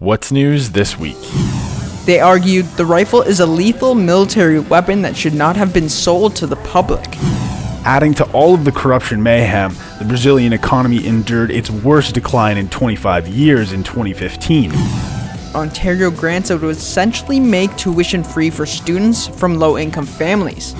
What's news this week? They argued the rifle is a lethal military weapon that should not have been sold to the public. Adding to all of the corruption mayhem, the Brazilian economy endured its worst decline in 25 years in 2015. Ontario grants that would essentially make tuition free for students from low income families.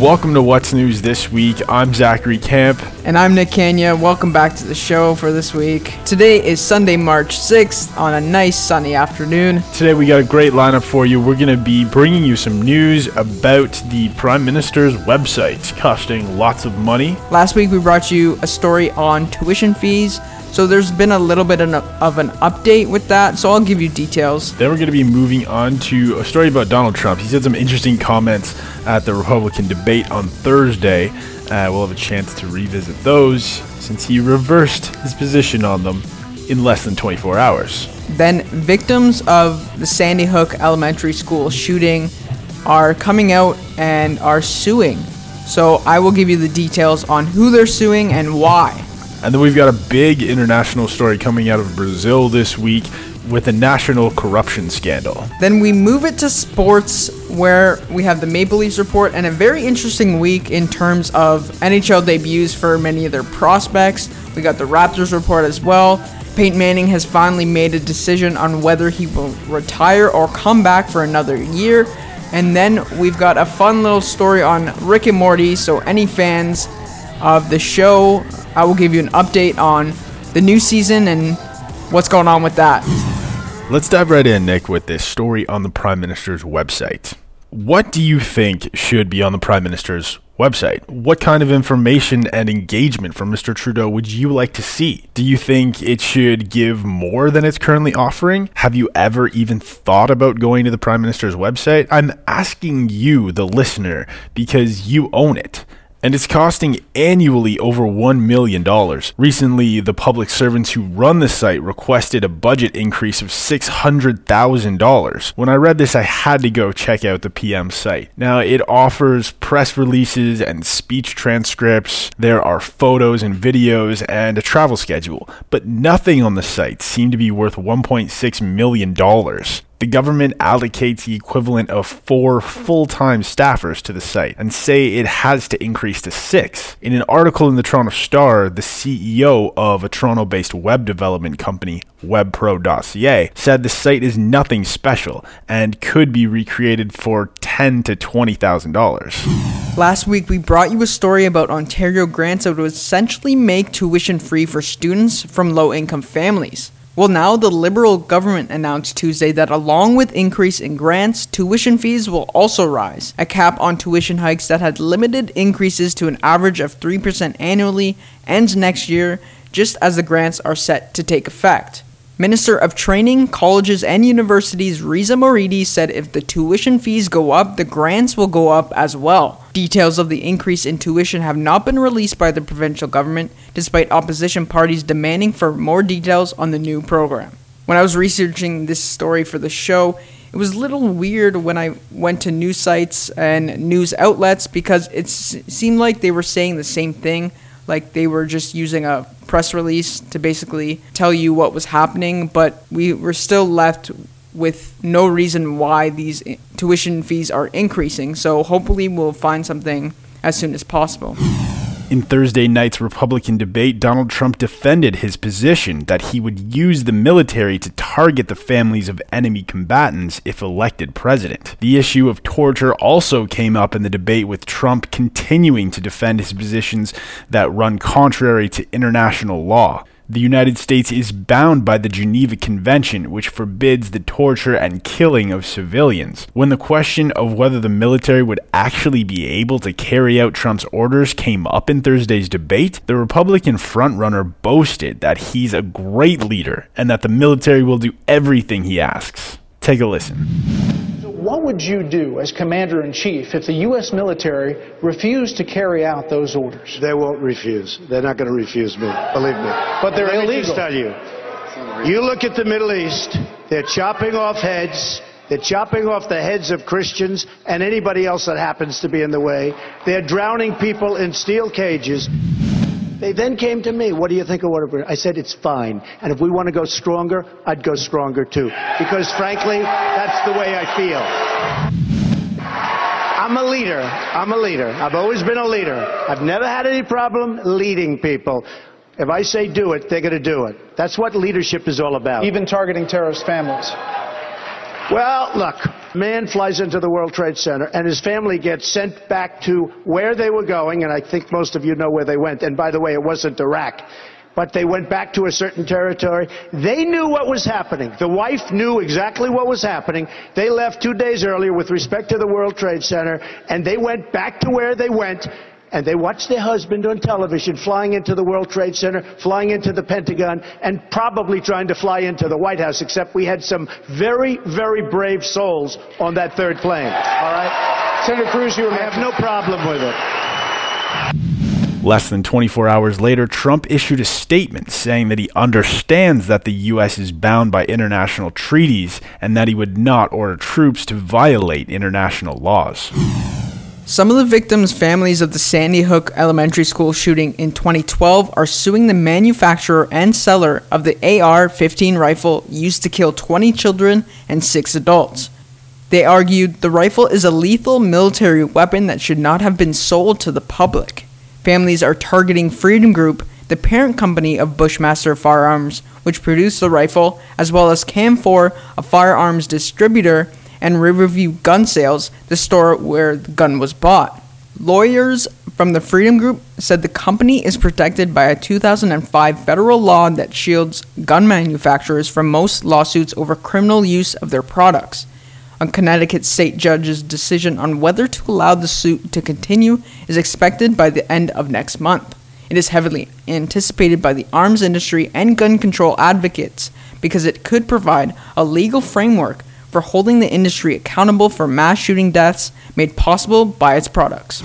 Welcome to What's News This Week. I'm Zachary Camp. And I'm Nick Kenya. Welcome back to the show for this week. Today is Sunday, March 6th, on a nice sunny afternoon. Today we got a great lineup for you. We're going to be bringing you some news about the Prime Minister's website costing lots of money. Last week we brought you a story on tuition fees. So there's been a little bit of an update with that, so I'll give you details. Then we're going to be moving on to a story about Donald Trump. He said some interesting comments at the Republican debate on Thursday. Uh, we'll have a chance to revisit those since he reversed his position on them in less than 24 hours. Then victims of the Sandy Hook Elementary School shooting are coming out and are suing. So I will give you the details on who they're suing and why. And then we've got a big international story coming out of Brazil this week with a national corruption scandal. Then we move it to sports, where we have the Maple Leafs report and a very interesting week in terms of NHL debuts for many of their prospects. We got the Raptors report as well. Peyton Manning has finally made a decision on whether he will retire or come back for another year. And then we've got a fun little story on Rick and Morty. So, any fans of the show I will give you an update on the new season and what's going on with that. Let's dive right in, Nick, with this story on the Prime Minister's website. What do you think should be on the Prime Minister's website? What kind of information and engagement from Mr. Trudeau would you like to see? Do you think it should give more than it's currently offering? Have you ever even thought about going to the Prime Minister's website? I'm asking you, the listener, because you own it and it's costing annually over $1 million. Recently, the public servants who run the site requested a budget increase of $600,000. When I read this, I had to go check out the PM site. Now, it offers press releases and speech transcripts, there are photos and videos, and a travel schedule, but nothing on the site seemed to be worth $1.6 million the government allocates the equivalent of four full time staffers to the site and say it has to increase to six. In an article in the Toronto Star, the CEO of a Toronto based web development company, WebPro.ca, said the site is nothing special and could be recreated for ten to twenty thousand dollars. Last week, we brought you a story about Ontario grants that would essentially make tuition free for students from low income families. Well, now the Liberal government announced Tuesday that along with increase in grants, tuition fees will also rise. A cap on tuition hikes that had limited increases to an average of 3% annually ends next year, just as the grants are set to take effect. Minister of Training, Colleges, and Universities Reza Moridi said if the tuition fees go up, the grants will go up as well. Details of the increase in tuition have not been released by the provincial government, despite opposition parties demanding for more details on the new program. When I was researching this story for the show, it was a little weird when I went to news sites and news outlets because it seemed like they were saying the same thing like they were just using a press release to basically tell you what was happening, but we were still left with no reason why these tuition fees are increasing. So hopefully we'll find something as soon as possible. In Thursday night's Republican debate, Donald Trump defended his position that he would use the military to target the families of enemy combatants if elected president. The issue of torture also came up in the debate, with Trump continuing to defend his positions that run contrary to international law. The United States is bound by the Geneva Convention, which forbids the torture and killing of civilians. When the question of whether the military would actually be able to carry out Trump's orders came up in Thursday's debate, the Republican frontrunner boasted that he's a great leader and that the military will do everything he asks. Take a listen what would you do as commander in chief if the U.S. military refused to carry out those orders? They won't refuse. They're not going to refuse me. Believe me. But they're Let illegal. Me just tell you. You look at the Middle East. They're chopping off heads. They're chopping off the heads of Christians and anybody else that happens to be in the way. They're drowning people in steel cages. They then came to me. What do you think of waterboarding? I said, it's fine. And if we want to go stronger, I'd go stronger too. Because frankly, that's the way I feel. I'm a leader. I'm a leader. I've always been a leader. I've never had any problem leading people. If I say do it, they're going to do it. That's what leadership is all about. Even targeting terrorist families. Well, look, man flies into the World Trade Center and his family gets sent back to where they were going, and I think most of you know where they went. And by the way, it wasn't Iraq. But they went back to a certain territory. They knew what was happening. The wife knew exactly what was happening. They left two days earlier with respect to the World Trade Center, and they went back to where they went and they watched their husband on television flying into the World Trade Center, flying into the Pentagon, and probably trying to fly into the White House, except we had some very, very brave souls on that third plane. All right? Senator Cruz, you have no problem with it. Less than 24 hours later, Trump issued a statement saying that he understands that the U.S. is bound by international treaties and that he would not order troops to violate international laws. Some of the victims' families of the Sandy Hook Elementary School shooting in 2012 are suing the manufacturer and seller of the AR 15 rifle used to kill 20 children and 6 adults. They argued the rifle is a lethal military weapon that should not have been sold to the public. Families are targeting Freedom Group, the parent company of Bushmaster Firearms, which produced the rifle, as well as Camfour, a firearms distributor and Riverview Gun Sales, the store where the gun was bought. Lawyers from the Freedom Group said the company is protected by a 2005 federal law that shields gun manufacturers from most lawsuits over criminal use of their products. A Connecticut state judge's decision on whether to allow the suit to continue is expected by the end of next month. It is heavily anticipated by the arms industry and gun control advocates because it could provide a legal framework for holding the industry accountable for mass shooting deaths made possible by its products.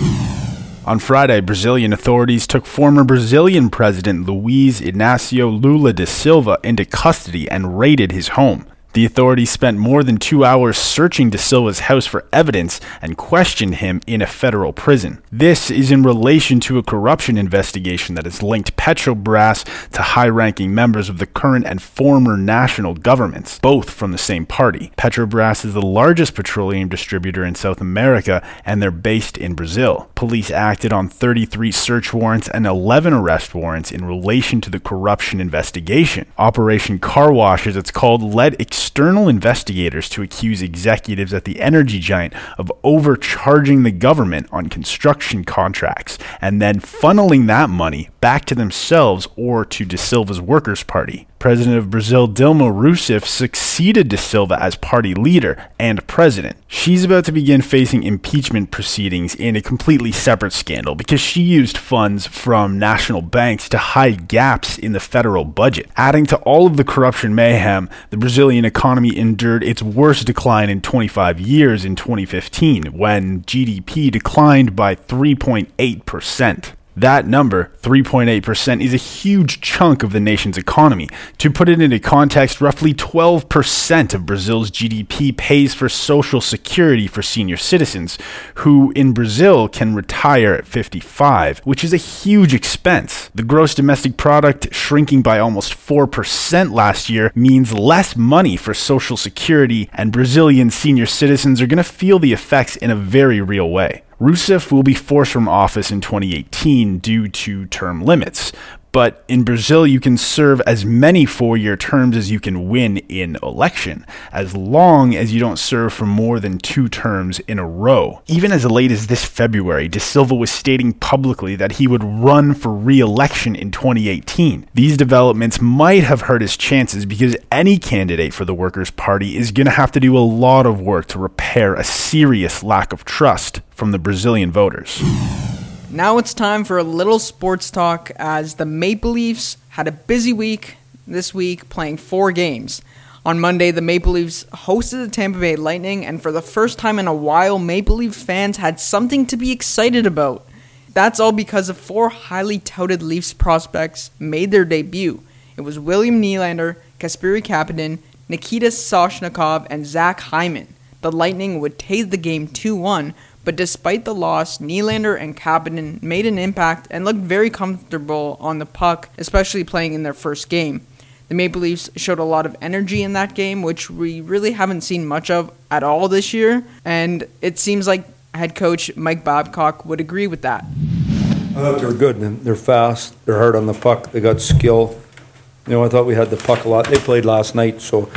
On Friday, Brazilian authorities took former Brazilian President Luiz Inácio Lula da Silva into custody and raided his home. The authorities spent more than two hours searching De Silva's house for evidence and questioned him in a federal prison. This is in relation to a corruption investigation that has linked Petrobras to high ranking members of the current and former national governments, both from the same party. Petrobras is the largest petroleum distributor in South America, and they're based in Brazil. Police acted on 33 search warrants and 11 arrest warrants in relation to the corruption investigation. Operation Car Wash, as it's called, led external investigators to accuse executives at the energy giant of overcharging the government on construction contracts and then funneling that money back to themselves or to De Silva's Workers' Party. President of Brazil Dilma Rousseff succeeded De Silva as party leader and president. She's about to begin facing impeachment proceedings in a completely separate scandal because she used funds from national banks to hide gaps in the federal budget. Adding to all of the corruption mayhem, the Brazilian economy endured its worst decline in 25 years in 2015 when GDP declined by 3.8%. That number, 3.8%, is a huge chunk of the nation's economy. To put it into context, roughly 12% of Brazil's GDP pays for social security for senior citizens, who in Brazil can retire at 55, which is a huge expense. The gross domestic product shrinking by almost 4% last year means less money for social security, and Brazilian senior citizens are going to feel the effects in a very real way. Rousseff will be forced from office in 2018 due to term limits. But in Brazil, you can serve as many four year terms as you can win in election, as long as you don't serve for more than two terms in a row. Even as late as this February, De Silva was stating publicly that he would run for re election in 2018. These developments might have hurt his chances because any candidate for the Workers' Party is going to have to do a lot of work to repair a serious lack of trust from the Brazilian voters. Now it's time for a little sports talk as the Maple Leafs had a busy week this week playing four games. On Monday, the Maple Leafs hosted the Tampa Bay Lightning, and for the first time in a while, Maple Leaf fans had something to be excited about. That's all because of four highly touted Leafs prospects made their debut. It was William Nylander, Kasperi Kapanen, Nikita Soshnikov, and Zach Hyman. The Lightning would take the game 2 1, But despite the loss, Nylander and Kapanen made an impact and looked very comfortable on the puck, especially playing in their first game. The Maple Leafs showed a lot of energy in that game, which we really haven't seen much of at all this year, and it seems like head coach Mike Babcock would agree with that. I thought they were good. They're fast. They're hard on the puck. They got skill. You know, I thought we had the puck a lot. They played last night, so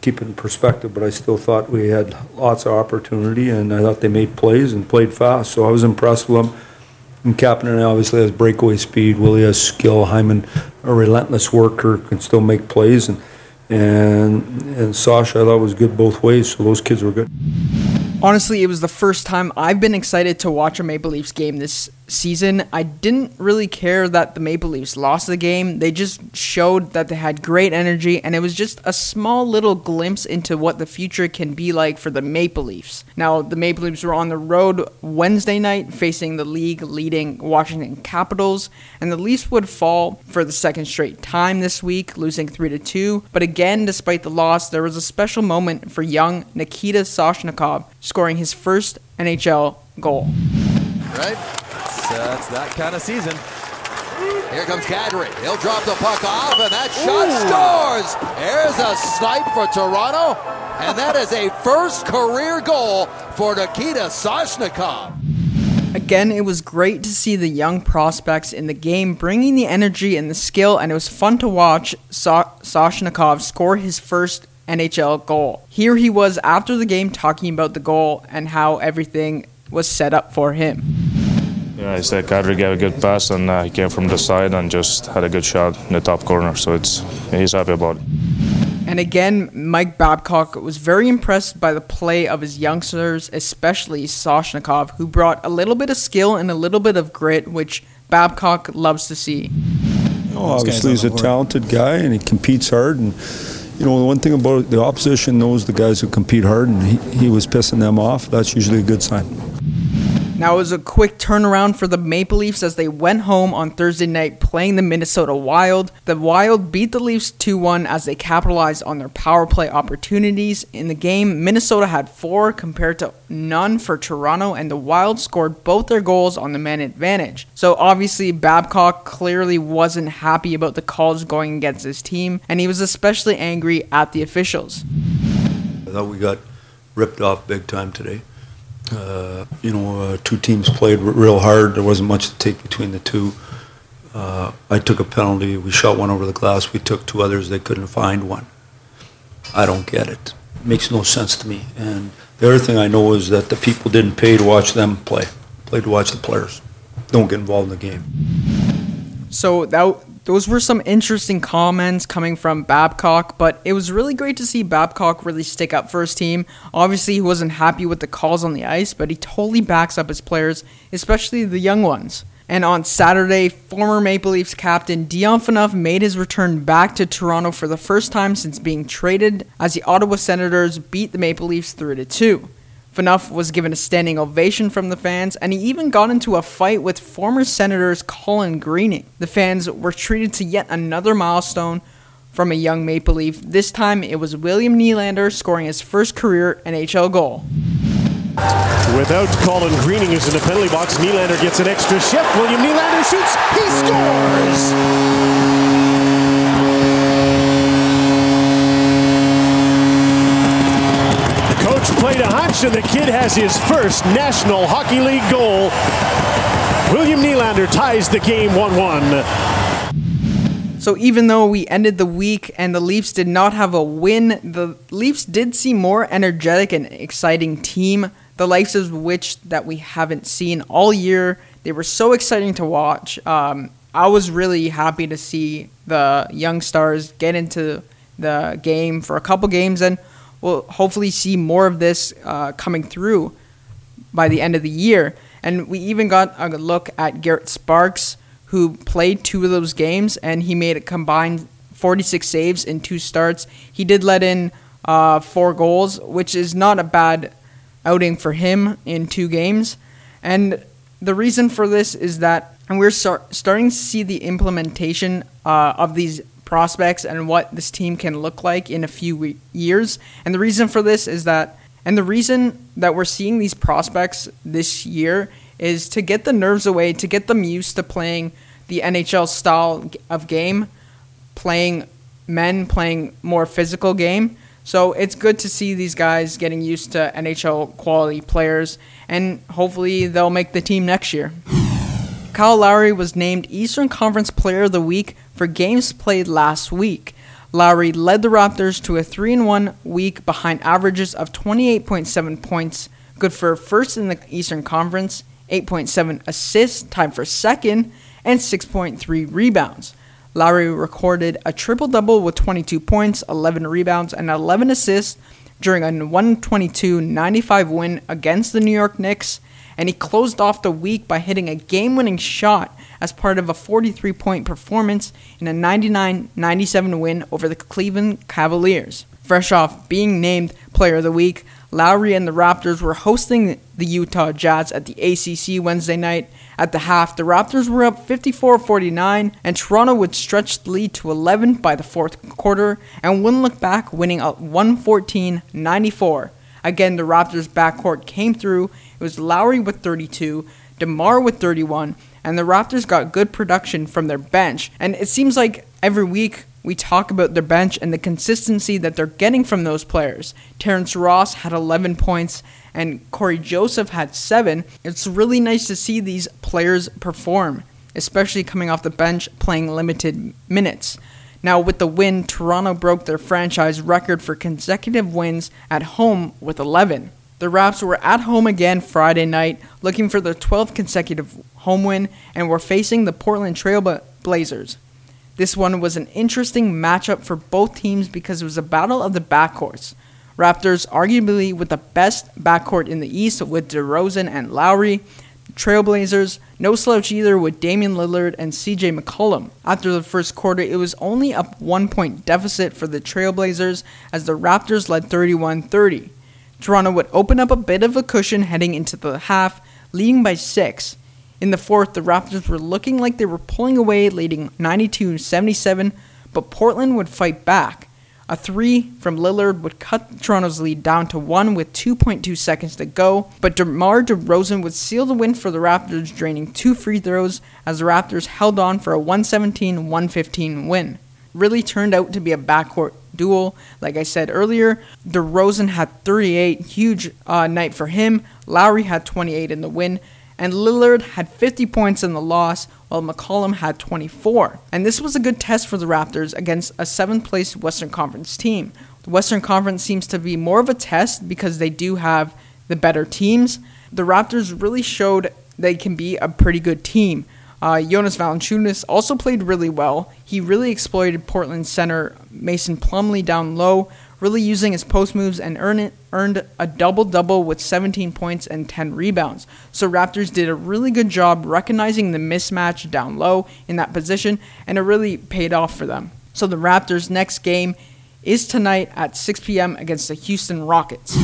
keep it in perspective. But I still thought we had lots of opportunity, and I thought they made plays and played fast. So I was impressed with them. And Kapanen obviously has breakaway speed. Willie has skill. Hyman, a relentless worker, can still make plays. And and and Sasha, I thought was good both ways. So those kids were good. Honestly, it was the first time I've been excited to watch a Maple Leafs game this season. I didn't really care that the Maple Leafs lost the game. They just showed that they had great energy, and it was just a small little glimpse into what the future can be like for the Maple Leafs. Now, the Maple Leafs were on the road Wednesday night facing the league leading Washington Capitals, and the Leafs would fall for the second straight time this week, losing 3 to 2. But again, despite the loss, there was a special moment for young Nikita Soshnikov scoring his first NHL goal. Right? So it's that kind of season. Here comes Kadri. He'll drop the puck off, and that shot Ooh. scores. There's a snipe for Toronto, and that is a first career goal for Nikita Soshnikov. Again, it was great to see the young prospects in the game bringing the energy and the skill, and it was fun to watch Sa- Soshnikov score his first NHL goal. Here he was after the game talking about the goal and how everything was set up for him. Yeah, I said Kadri gave a good pass and uh, he came from the side and just had a good shot in the top corner. So it's he's happy about it. And again, Mike Babcock was very impressed by the play of his youngsters, especially Soshnikov, who brought a little bit of skill and a little bit of grit, which Babcock loves to see. Oh, obviously, he's a talented guy and he competes hard. And you know, the one thing about the opposition knows the guys who compete hard, and he, he was pissing them off. That's usually a good sign. Now, it was a quick turnaround for the Maple Leafs as they went home on Thursday night playing the Minnesota Wild. The Wild beat the Leafs 2 1 as they capitalized on their power play opportunities. In the game, Minnesota had four compared to none for Toronto, and the Wild scored both their goals on the man advantage. So, obviously, Babcock clearly wasn't happy about the calls going against his team, and he was especially angry at the officials. I thought we got ripped off big time today. Uh, you know, uh, two teams played real hard. There wasn't much to take between the two. Uh, I took a penalty. We shot one over the glass. We took two others. They couldn't find one. I don't get it. It makes no sense to me. And the other thing I know is that the people didn't pay to watch them play. Play to watch the players. Don't get involved in the game. So that those were some interesting comments coming from Babcock, but it was really great to see Babcock really stick up for his team. Obviously, he wasn't happy with the calls on the ice, but he totally backs up his players, especially the young ones. And on Saturday, former Maple Leafs captain Dion Phaneuf made his return back to Toronto for the first time since being traded as the Ottawa Senators beat the Maple Leafs 3 2. Phaneuf was given a standing ovation from the fans, and he even got into a fight with former Senators Colin Greening. The fans were treated to yet another milestone from a young Maple Leaf. This time it was William Nylander scoring his first career NHL goal. Without Colin Greening, who's in the penalty box, Nylander gets an extra shift. William Nylander shoots. He scores! And the kid has his first National Hockey League goal. William Nylander ties the game 1 1. So even though we ended the week and the Leafs did not have a win, the Leafs did seem more energetic and exciting team, the likes of which that we haven't seen all year. They were so exciting to watch. Um, I was really happy to see the young stars get into the game for a couple games and we'll hopefully see more of this uh, coming through by the end of the year. And we even got a look at Garrett Sparks, who played two of those games, and he made a combined 46 saves in two starts. He did let in uh, four goals, which is not a bad outing for him in two games. And the reason for this is that we're start, starting to see the implementation uh, of these prospects and what this team can look like in a few years. And the reason for this is that And the reason that we're seeing these prospects this year is to get the nerves away, to get them used to playing the NHL style of game, playing men, playing more physical game. So it's good to see these guys getting used to NHL quality players, and hopefully they'll make the team next year. Kyle Lowry was named Eastern Conference Player of the Week for games played last week. Lowry led the Raptors to a 3 1 week behind averages of 28.7 points, good for first in the Eastern Conference, 8.7 assists, tied for second, and 6.3 rebounds. Lowry recorded a triple double with 22 points, 11 rebounds, and 11 assists during a 122 95 win against the New York Knicks, and he closed off the week by hitting a game winning shot as part of a 43 point performance in a 99 97 win over the Cleveland Cavaliers. Fresh off being named Player of the Week, Lowry and the Raptors were hosting the Utah Jazz at the ACC Wednesday night. At the half, the Raptors were up 54 49, and Toronto would stretch the lead to 11 by the fourth quarter and wouldn't look back, winning at 114 94. Again, the Raptors' backcourt came through. It was Lowry with 32, DeMar with 31, and the Raptors got good production from their bench. And it seems like every week we talk about their bench and the consistency that they're getting from those players. Terrence Ross had 11 points and Cory Joseph had 7. It's really nice to see these players perform, especially coming off the bench playing limited minutes. Now, with the win, Toronto broke their franchise record for consecutive wins at home with 11. The Raps were at home again Friday night, looking for their 12th consecutive home win, and were facing the Portland Trail Blazers. This one was an interesting matchup for both teams because it was a battle of the backcourts. Raptors, arguably with the best backcourt in the East with DeRozan and Lowry. Trailblazers, no slouch either with Damian Lillard and CJ McCollum. After the first quarter, it was only a one point deficit for the Trailblazers as the Raptors led 31 30. Toronto would open up a bit of a cushion heading into the half, leading by six. In the fourth, the Raptors were looking like they were pulling away, leading 92 77, but Portland would fight back. A three from Lillard would cut Toronto's lead down to one with 2.2 seconds to go, but DeMar DeRozan would seal the win for the Raptors, draining two free throws as the Raptors held on for a 117 115 win. Really turned out to be a backcourt duel. Like I said earlier, DeRozan had 38, huge uh, night for him. Lowry had 28 in the win and Lillard had 50 points in the loss, while McCollum had 24. And this was a good test for the Raptors against a seventh place Western Conference team. The Western Conference seems to be more of a test because they do have the better teams. The Raptors really showed they can be a pretty good team. Uh, Jonas Valanciunas also played really well. He really exploited Portland center Mason Plumlee down low, really using his post moves and earn it, earned a double double with 17 points and 10 rebounds. So Raptors did a really good job recognizing the mismatch down low in that position, and it really paid off for them. So the Raptors' next game is tonight at 6 p.m. against the Houston Rockets.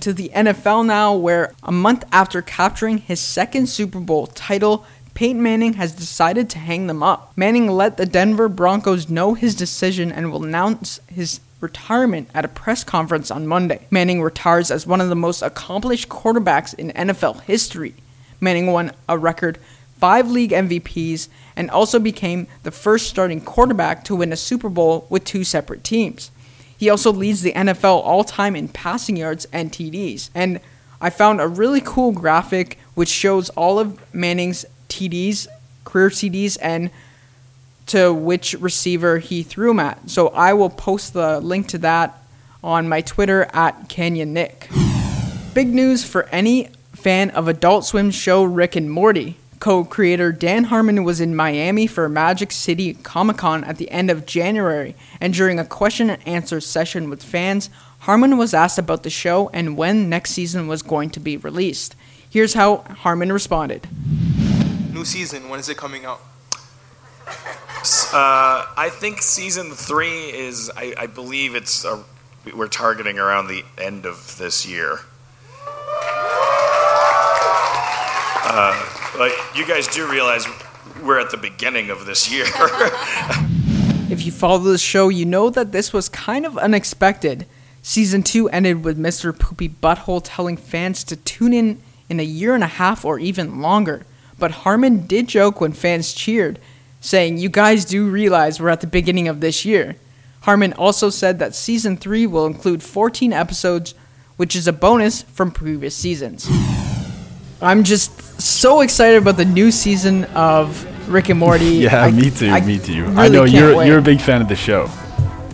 To the NFL now, where a month after capturing his second Super Bowl title, Peyton Manning has decided to hang them up. Manning let the Denver Broncos know his decision and will announce his retirement at a press conference on Monday. Manning retires as one of the most accomplished quarterbacks in NFL history. Manning won a record five league MVPs and also became the first starting quarterback to win a Super Bowl with two separate teams. He also leads the NFL all time in passing yards and TDs. And I found a really cool graphic which shows all of Manning's TDs, career TDs, and to which receiver he threw him at. So I will post the link to that on my Twitter at Canyon Nick. Big news for any fan of Adult Swim show Rick and Morty. Co creator Dan Harmon was in Miami for Magic City Comic Con at the end of January, and during a question and answer session with fans, Harmon was asked about the show and when next season was going to be released. Here's how Harmon responded New season, when is it coming out? Uh, I think season three is. I, I believe it's. A, we're targeting around the end of this year. Uh, like you guys do realize we're at the beginning of this year. if you follow the show, you know that this was kind of unexpected. Season 2 ended with Mr. Poopy Butthole telling fans to tune in in a year and a half or even longer. But Harmon did joke when fans cheered, saying, You guys do realize we're at the beginning of this year. Harmon also said that season 3 will include 14 episodes, which is a bonus from previous seasons. I'm just so excited about the new season of Rick and Morty. Yeah, I- me too. I me too. really I know you're wait. you're a big fan of the show.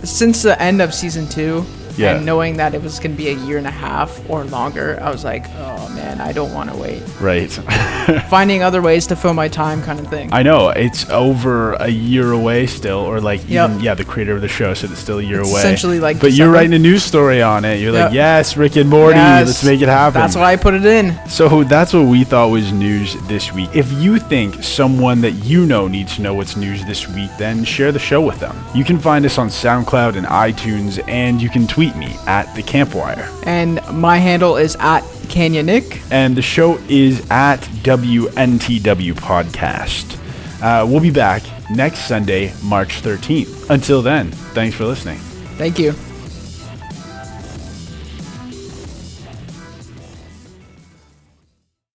since the end of season two, Yeah. and knowing that it was going to be a year and a half or longer, I was like, oh man, I don't want to wait. Right. Finding other ways to fill my time, kind of thing. I know it's over a year away still, or like Yep. even yeah, the creator of the show said it's still a year It's away. essentially like but you're writing a news story on it. You're like, yes, Rick and Morty, Yes, let's make it happen. That's why I put it in. So that's what we thought was news this week. If you think someone that you know needs to know what's news this week, then share the show with them. You can find us on SoundCloud and iTunes, and you can tweet me at the Campwire. And my handle is at Canyon Nick. And the show is at WNTW Podcast. Uh, we'll be back next Sunday, March 13th. Until then, thanks for listening. Thank you.